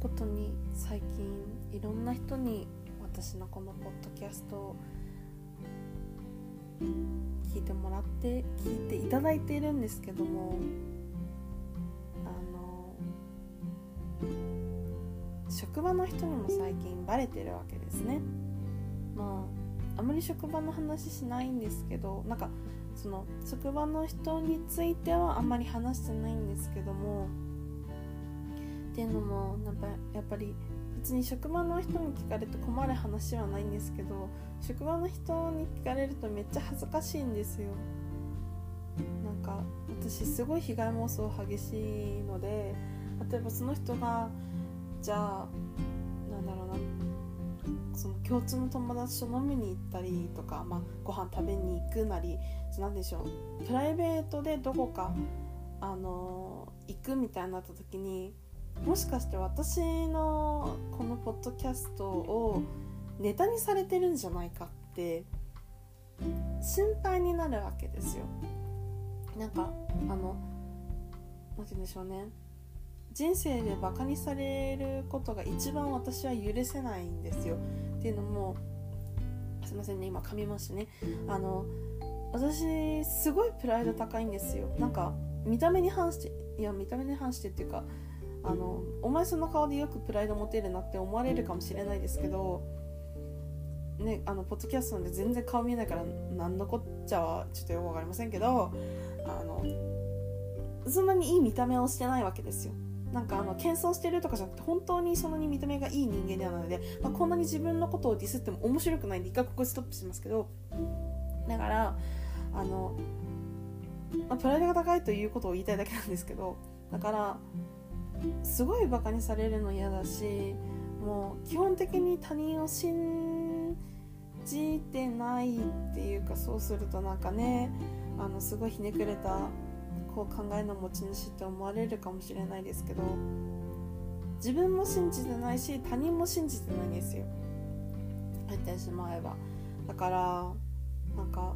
ことに最近いろんな人に私のこのポッドキャストを聞いてもらって聞いていただいているんですけどもあの職場の人にも最近バレてるわけですね。まああまり職場の話しないんですけどなんかその職場の人についてはあんまり話してないんですけどもっていうのもなんかやっぱり別に職場の人に聞かれて困る話はないんですけど職場の人に聞かれるとめっちゃ恥ずかしいんですよ。なんか私すごい被害妄想激しいので例えばその人がじゃあなんだろうなその共通の友達と飲みに行ったりとか、まあ、ご飯食べに行くなり何でしょうプライベートでどこか、あのー、行くみたいになった時にもしかして私のこのポッドキャストをネタにされてるんじゃないかって心配になるわけですよ。なんかあの何て言うんでしょうね。人生でバカにされることが一番私は許せないんですよ。っていうのもすいませんね今噛みましたね。あの私すごいプライド高いんですよ。なんか見た目に反していや見た目に反してっていうかあのお前その顔でよくプライド持てるなって思われるかもしれないですけどねあのポッドキャストなんで全然顔見えないから何のこっちゃはちょっとよく分かりませんけどあのそんなにいい見た目をしてないわけですよ。なんかあの謙遜してるとかじゃなくて本当にそんなに見た目がいい人間ではないので、まあ、こんなに自分のことをディスっても面白くないんで一回ここでストップしますけどだからあの、まあ、プライドが高いということを言いたいだけなんですけどだからすごいバカにされるの嫌だしもう基本的に他人を信じてないっていうかそうするとなんかねあのすごいひねくれたこう考えの持ち主って思われるかもしれないですけど自分も信じてないし他人も信じてないんですよ。言ってしまえば。だからなんか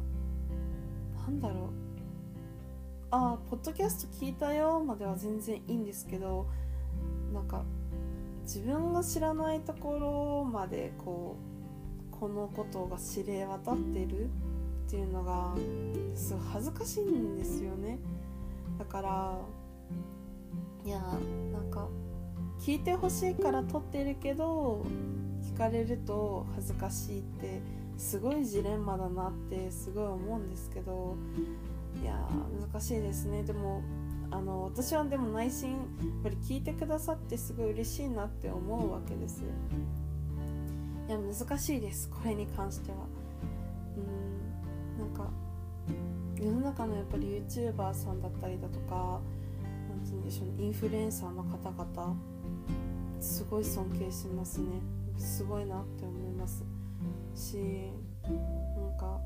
なんだろう。ああポッドキャスト聞いたよまでは全然いいんですけどなんか自分が知らないところまでこうこのことが知れ渡ってるっていうのがすごい恥ずかしいんですよね。だからいやなんか聞いてほしいから撮ってるけど聞かれると恥ずかしいってすごいジレンマだなってすごい思うんですけどいや難しいですね。でもあの私はでも内心やっぱり聞いてくださってすごい嬉しいなって思うわけですいや難しいです。これに関しては。うん。なんか世の中のやっぱり YouTuber さんだったりだとか何て言うんでしょうね。インフルエンサーの方々すごい尊敬しますね。すごいなって思います。しなんか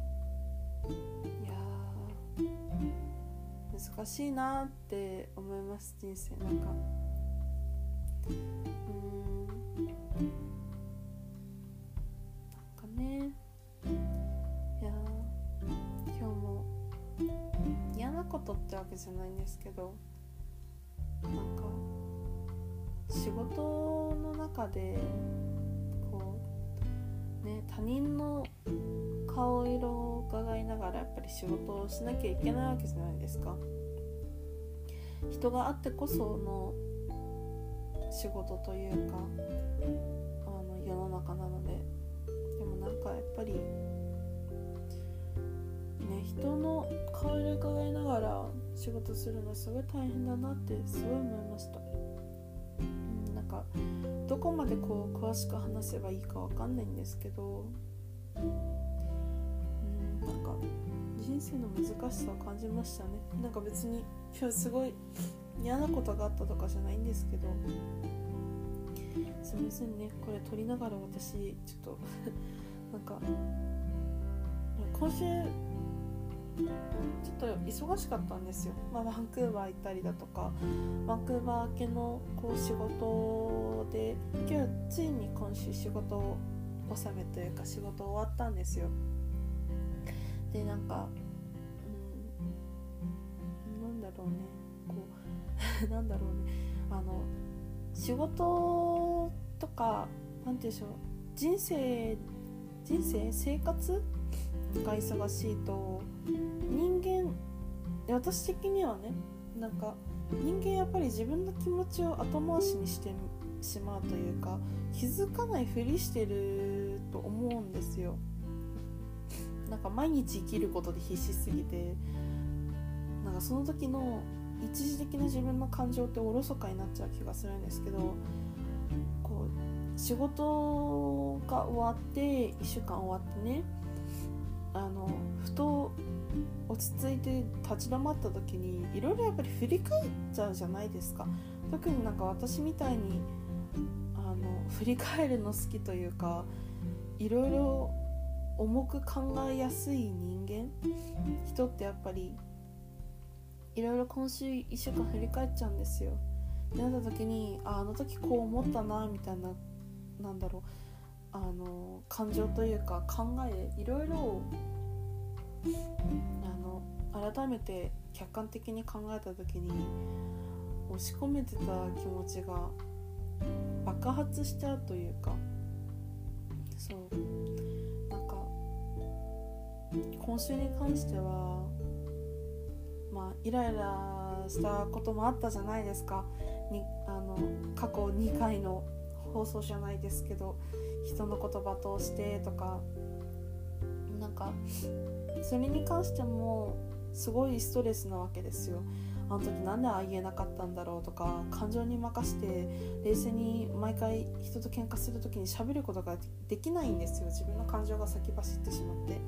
難しいなって思います人生なんか。うん。なんかね。いや今日も嫌なことってわけじゃないんですけどなんか仕事の中でこうね他人の顔色を伺いながらやっぱり仕事をしなきゃいけないわけじゃないですか。人があってこその仕事というかあの世の中なので。でもなんかやっぱりね人の顔色伺いながら仕事するのすごい大変だなってすごい思いました、うん、なんかどこまでこう詳しく話せばいいかわかんないんですけど人生の難しさを感じましたね。なんか別に今日すごい嫌なことがあったとかじゃないんですけど。すみませんね。これ撮りながら私ちょっと なんか今週ちょっと忙しかったんですよ、まあ、バンクーバー行ったりだとかバンクーバー明けのこう仕事で今日ついに今週仕事を納めというか仕事終わったんですよ。でなんかうんなんだろうねこう なんだろうねあの仕事とか何て言うんでしょう人生人生生活が忙しいと人間私的にはねなんか人間やっぱり自分の気持ちを後回しにしてしまうというか気づかないふりしてると思うんですよ。なんか毎日生きることで必死すぎてなんかその時の一時的な自分の感情っておろそかになっちゃう気がするんですけどこう仕事が終わって1週間終わってねあのふと落ち着いて立ち止まった時にいろいろやっぱり振り返っちゃうじゃないですか。特になんか私みたいにあの振り返るの好きというかいろいろ重く考えやすい人間？人ってやっぱりいろいろ今週1週間振り返っちゃうんですよ。でなった時にああの時こう思ったなみたいななんだろう。あの感情というか考えいろいろあの改めて客観的に考えた時に押し込めてた気持ちが爆発しちゃうというか。そう。今週に関してはまあイライラしたこともあったじゃないですか。にあの過去2回の放送じゃないですけど人の言葉通してとか。なんかそれに関してもすごいストレスなわけですよ。あの時なんでああ言えなかったんだろうとか感情に任せて冷静に毎回人と喧嘩する時に喋ることができないんですよ。自分の感情が先走ってしまって。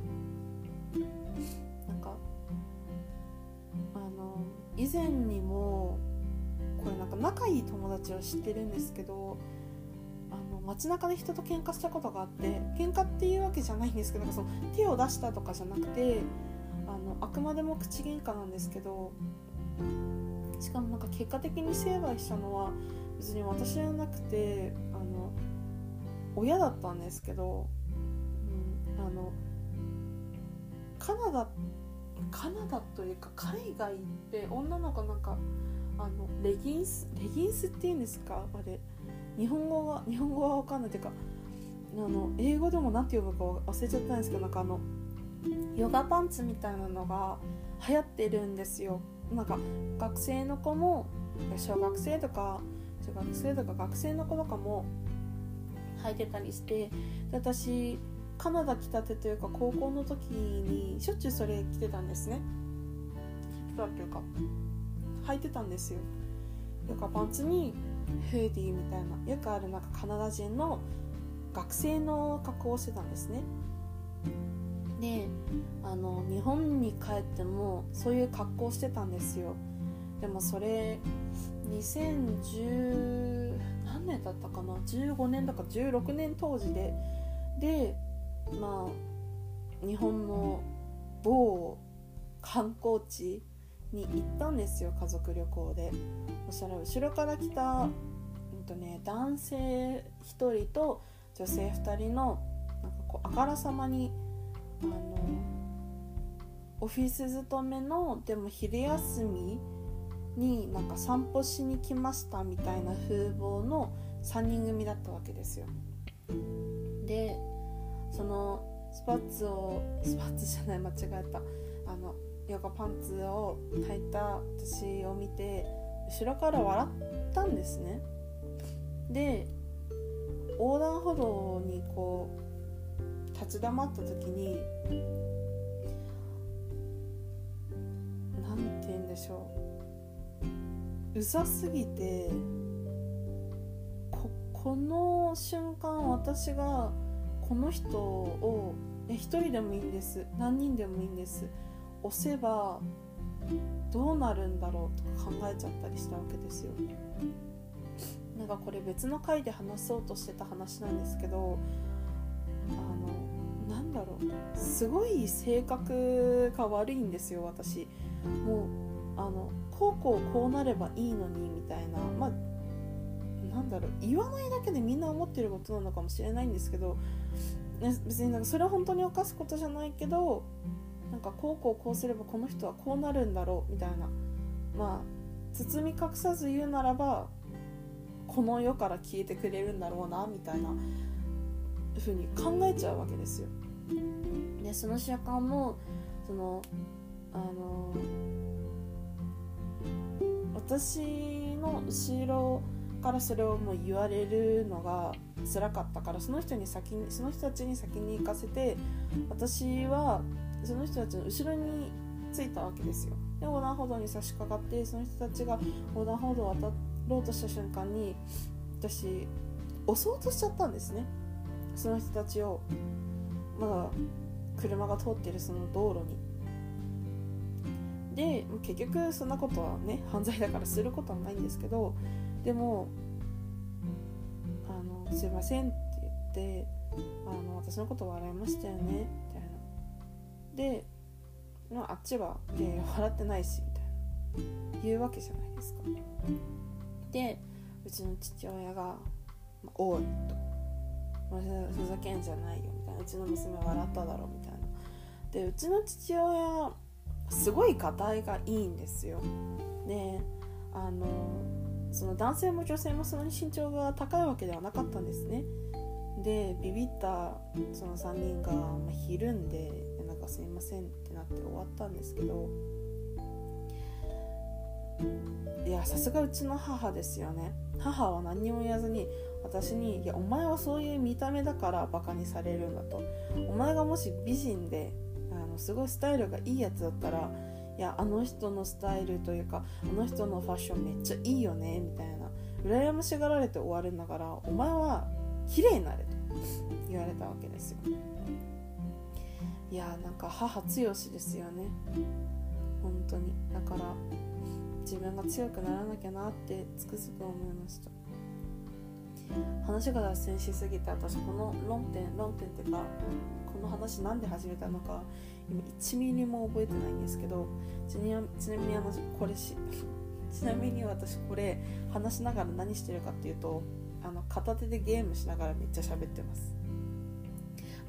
あの以前にもこれなんか仲いい友達を知ってるんですけどあの街中で人と喧嘩したことがあって喧嘩っていうわけじゃないんですけどその手を出したとかじゃなくてあのあくまでも口喧嘩なんですけどしかもなんか結果的に成敗したのは別に私じゃなくてあの親だったんですけど、うん、あのカナダってカナダというか海外って女の子なんかあのレギンスレギンスっていうんですか？あれ。日本語は日本語は分かんないというかあの英語でも何て呼ぶか忘れちゃったんですけどなんかあのヨガパンツみたいなのが流行ってるんですよ。なんか学生の子も小学生とか中学生とか学生の子とかも履いてたりしてで私カナダ来たてというか高校の時にしょっちゅうそれ着てたんですね。着たっていうか履いてたんですよ。ヨガパンツにフーディーみたいなよくあるなんかカナダ人の学生の格好をしてたんですね。であの日本に帰ってもそういう格好してたんですよ。でもそれ2010何年だったかな？15年だか16年当時で。でまあ日本の某観光地に行ったんですよ家族旅行で。そしたら後ろから来た、うんとね、男性1人と女性2人のなんかこうあからさまにあのオフィス勤めのでも昼休みになんか散歩しに来ましたみたいな風貌の3人組だったわけですよ。でそのスパッツをスパッツじゃない間違えた。あのヨガパンツを履いた私を見て後ろから笑ったんですね。で横断歩道にこう立ち止まった時に何て言うんでしょう。うざすぎてここの瞬間私がこの人を一人でもいいんです。何人でもいいんです。押せばどうなるんだろうとか考えちゃったりしたわけですよ。なんかこれ別の回で話そうとしてた話なんですけどあのなんだろう。すごい性格が悪いんですよ私。もうあのこうこうこうなればいいのにみたいな。まあだろう言わないだけでみんな思ってることなのかもしれないんですけど別になんかそれは本当に犯すことじゃないけどなんかこうこうこうすればこの人はこうなるんだろうみたいなまあ包み隠さず言うならばこの世から消えてくれるんだろうなみたいな風に考えちゃうわけですよ。でその瞬間もそのあの私の後ろからそれをもう言われるのが辛かったからその人に先にその人たちに先に行かせて私はその人たちの後ろに着いたわけですよ。で横断歩道に差し掛かってその人たちが横断歩道を渡ろうとした瞬間に私押そうとしちゃったんですね。その人たちをまだ車が通ってるその道路に。で結局そんなことはね犯罪だからすることはないんですけどでも「あのすいません」って言ってあの「私のこと笑いましたよね」みたいな。で、まあ、あっちは「いやいや笑ってないし」みたいな。言うわけじゃないですか。でうちの父親が「おい」と「ふざけんじゃないよ」みたいな「うちの娘笑っただろ」みたいな。でうちの父親すごいがたいがいいんですよ。であのその男性も女性もその身長が高いわけではなかったんですね。でビビったその3人が、まあ、ひるんでなんかすいませんってなって終わったんですけどいやさすがうちの母ですよね母は何にも言わずに私に「いやお前はそういう見た目だからバカにされるんだ」と「お前がもし美人であのすごいスタイルがいいやつだったらいやあの人のスタイルというかあの人のファッションめっちゃいいよねみたいな。羨ましがられて終わるんだからお前は綺麗になれと言われたわけですよ。いやなんか母強しですよね。本当に。だから自分が強くならなきゃなってつくづく思いました。話が脱線しすぎて私この論点論点っていうかこの話なんで始めたのか1ミリも覚えてないんですけどちなみにあのこれし ちなみに私これ話しながら何してるかっていうとあの片手でゲームしながらめっちゃ喋ってます。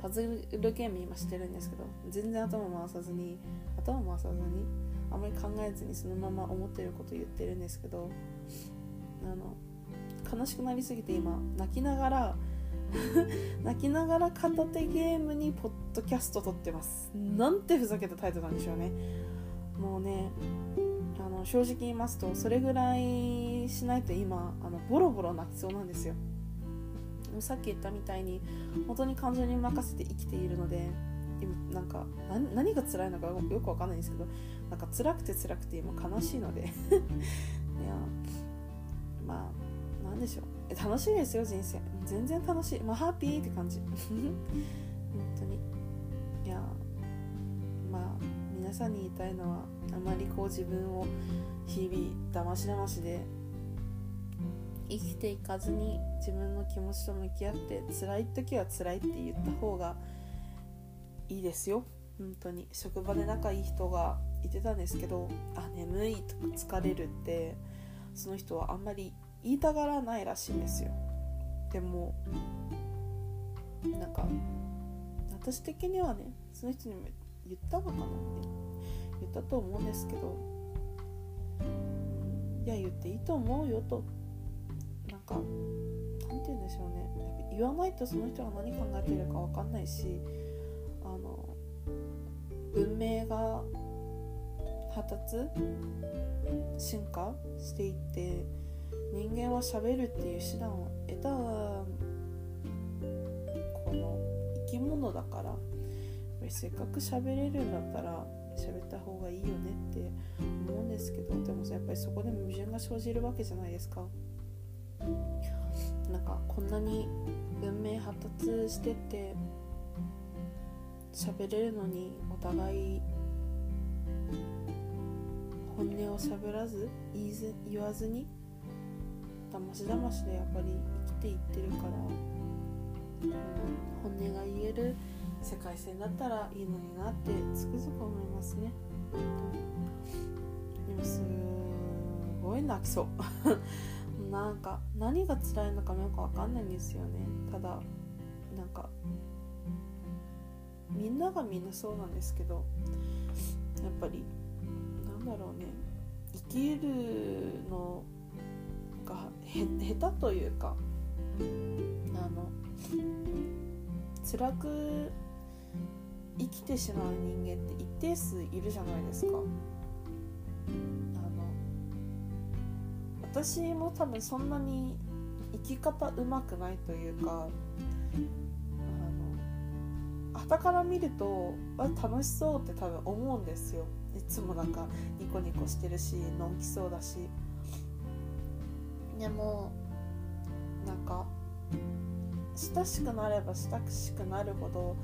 パズルゲーム今してるんですけど全然頭回さずに頭回さずにあまり考えずにそのまま思ってること言ってるんですけどあの悲しくなりすぎて今泣きながら 泣きながら片手ゲームにポッドキャスト撮ってます。なんてふざけたタイトルなんでしょうね。もうねあの正直言いますとそれぐらいしないと今あのボロボロ泣きそうなんですよ。もうさっき言ったみたいに本当に感情に任せて生きているので今なんか何が辛いのかよくわかんないんですけどなんか辛くて辛くて今悲しいので楽しいですよ人生。全然楽しい。まあハッピーって感じ。本当に。いやまあ皆さんに言いたいのはあまりこう自分を日々だましだましで生きていかずに自分の気持ちと向き合って辛い時は辛いって言った方がいいですよ。本当に。職場で仲いい人がいてたんですけどあ眠いとか疲れるってその人はあんまり言いたがらないらしいんですよ。でもなんか私的にはねその人にも言ったのかなって言ったと思うんですけどいや言っていいと思うよとなんかなんて言うんでしょうね。言わないとその人が何考えてるか分かんないしあの文明が発達進化していって人間は喋るっていう手段を得たこの生き物だからせっかく喋れるんだったら喋った方がいいよねって思うんですけどでもやっぱりそこで矛盾が生じるわけじゃないですか。なんかこんなに文明発達してって喋れるのにお互い本音を喋らず言いず言わずにだましだましでやっぱり生きていってるから、うん、本音が言える世界線だったらいいのになってつくづく思いますね。でもすごい泣きそう。なんか何が辛いのかもよく分かんないんですよね。ただなんかみんながみんなそうなんですけどやっぱりなんだろうね。生きるのがへ下手というかあの辛く生きてしまう人間って一定数いるじゃないですか。あの私も多分そんなに生き方うまくないというかあの傍から見ると楽しそうって多分思うんですよいつもなんかニコニコしてるしのんきそうだしでもなんか親しくなれば親しくなるほど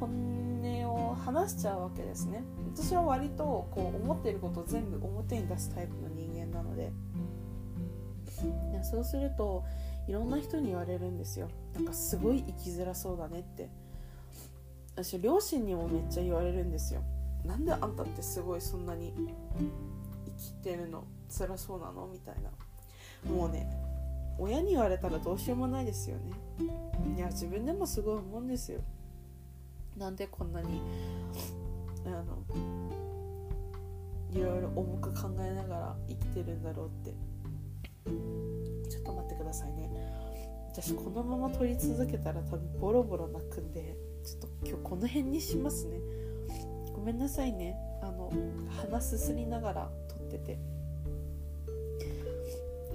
本音を話しちゃうわけですね。私は割とこう思っていることを全部表に出すタイプの人間なので。そうするといろんな人に言われるんですよ。なんかすごい生きづらそうだねって。私両親にもめっちゃ言われるんですよ。なんであんたってすごいそんなに生きてるの辛そうなの？みたいな。もうね親に言われたらどうしようもないですよね。いや自分でもすごい思うんですよ。なんでこんなにあのいろいろ重く考えながら生きてるんだろうって。ちょっと待ってくださいね。私このまま撮り続けたら多分ボロボロ泣くんでちょっと今日この辺にしますね。ごめんなさいね。あの鼻すすりながら撮ってて。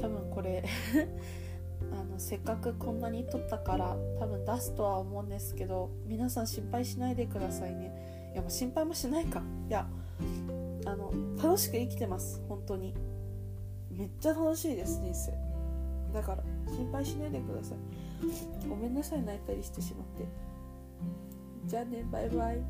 多分これ あのせっかくこんなに撮ったから多分出すとは思うんですけど皆さん心配しないでくださいね。いやもう心配もしないか。いやあの楽しく生きてます。本当に。めっちゃ楽しいです人生。だから心配しないでください。ごめんなさい泣いたりしてしまって。じゃあねバイバイ。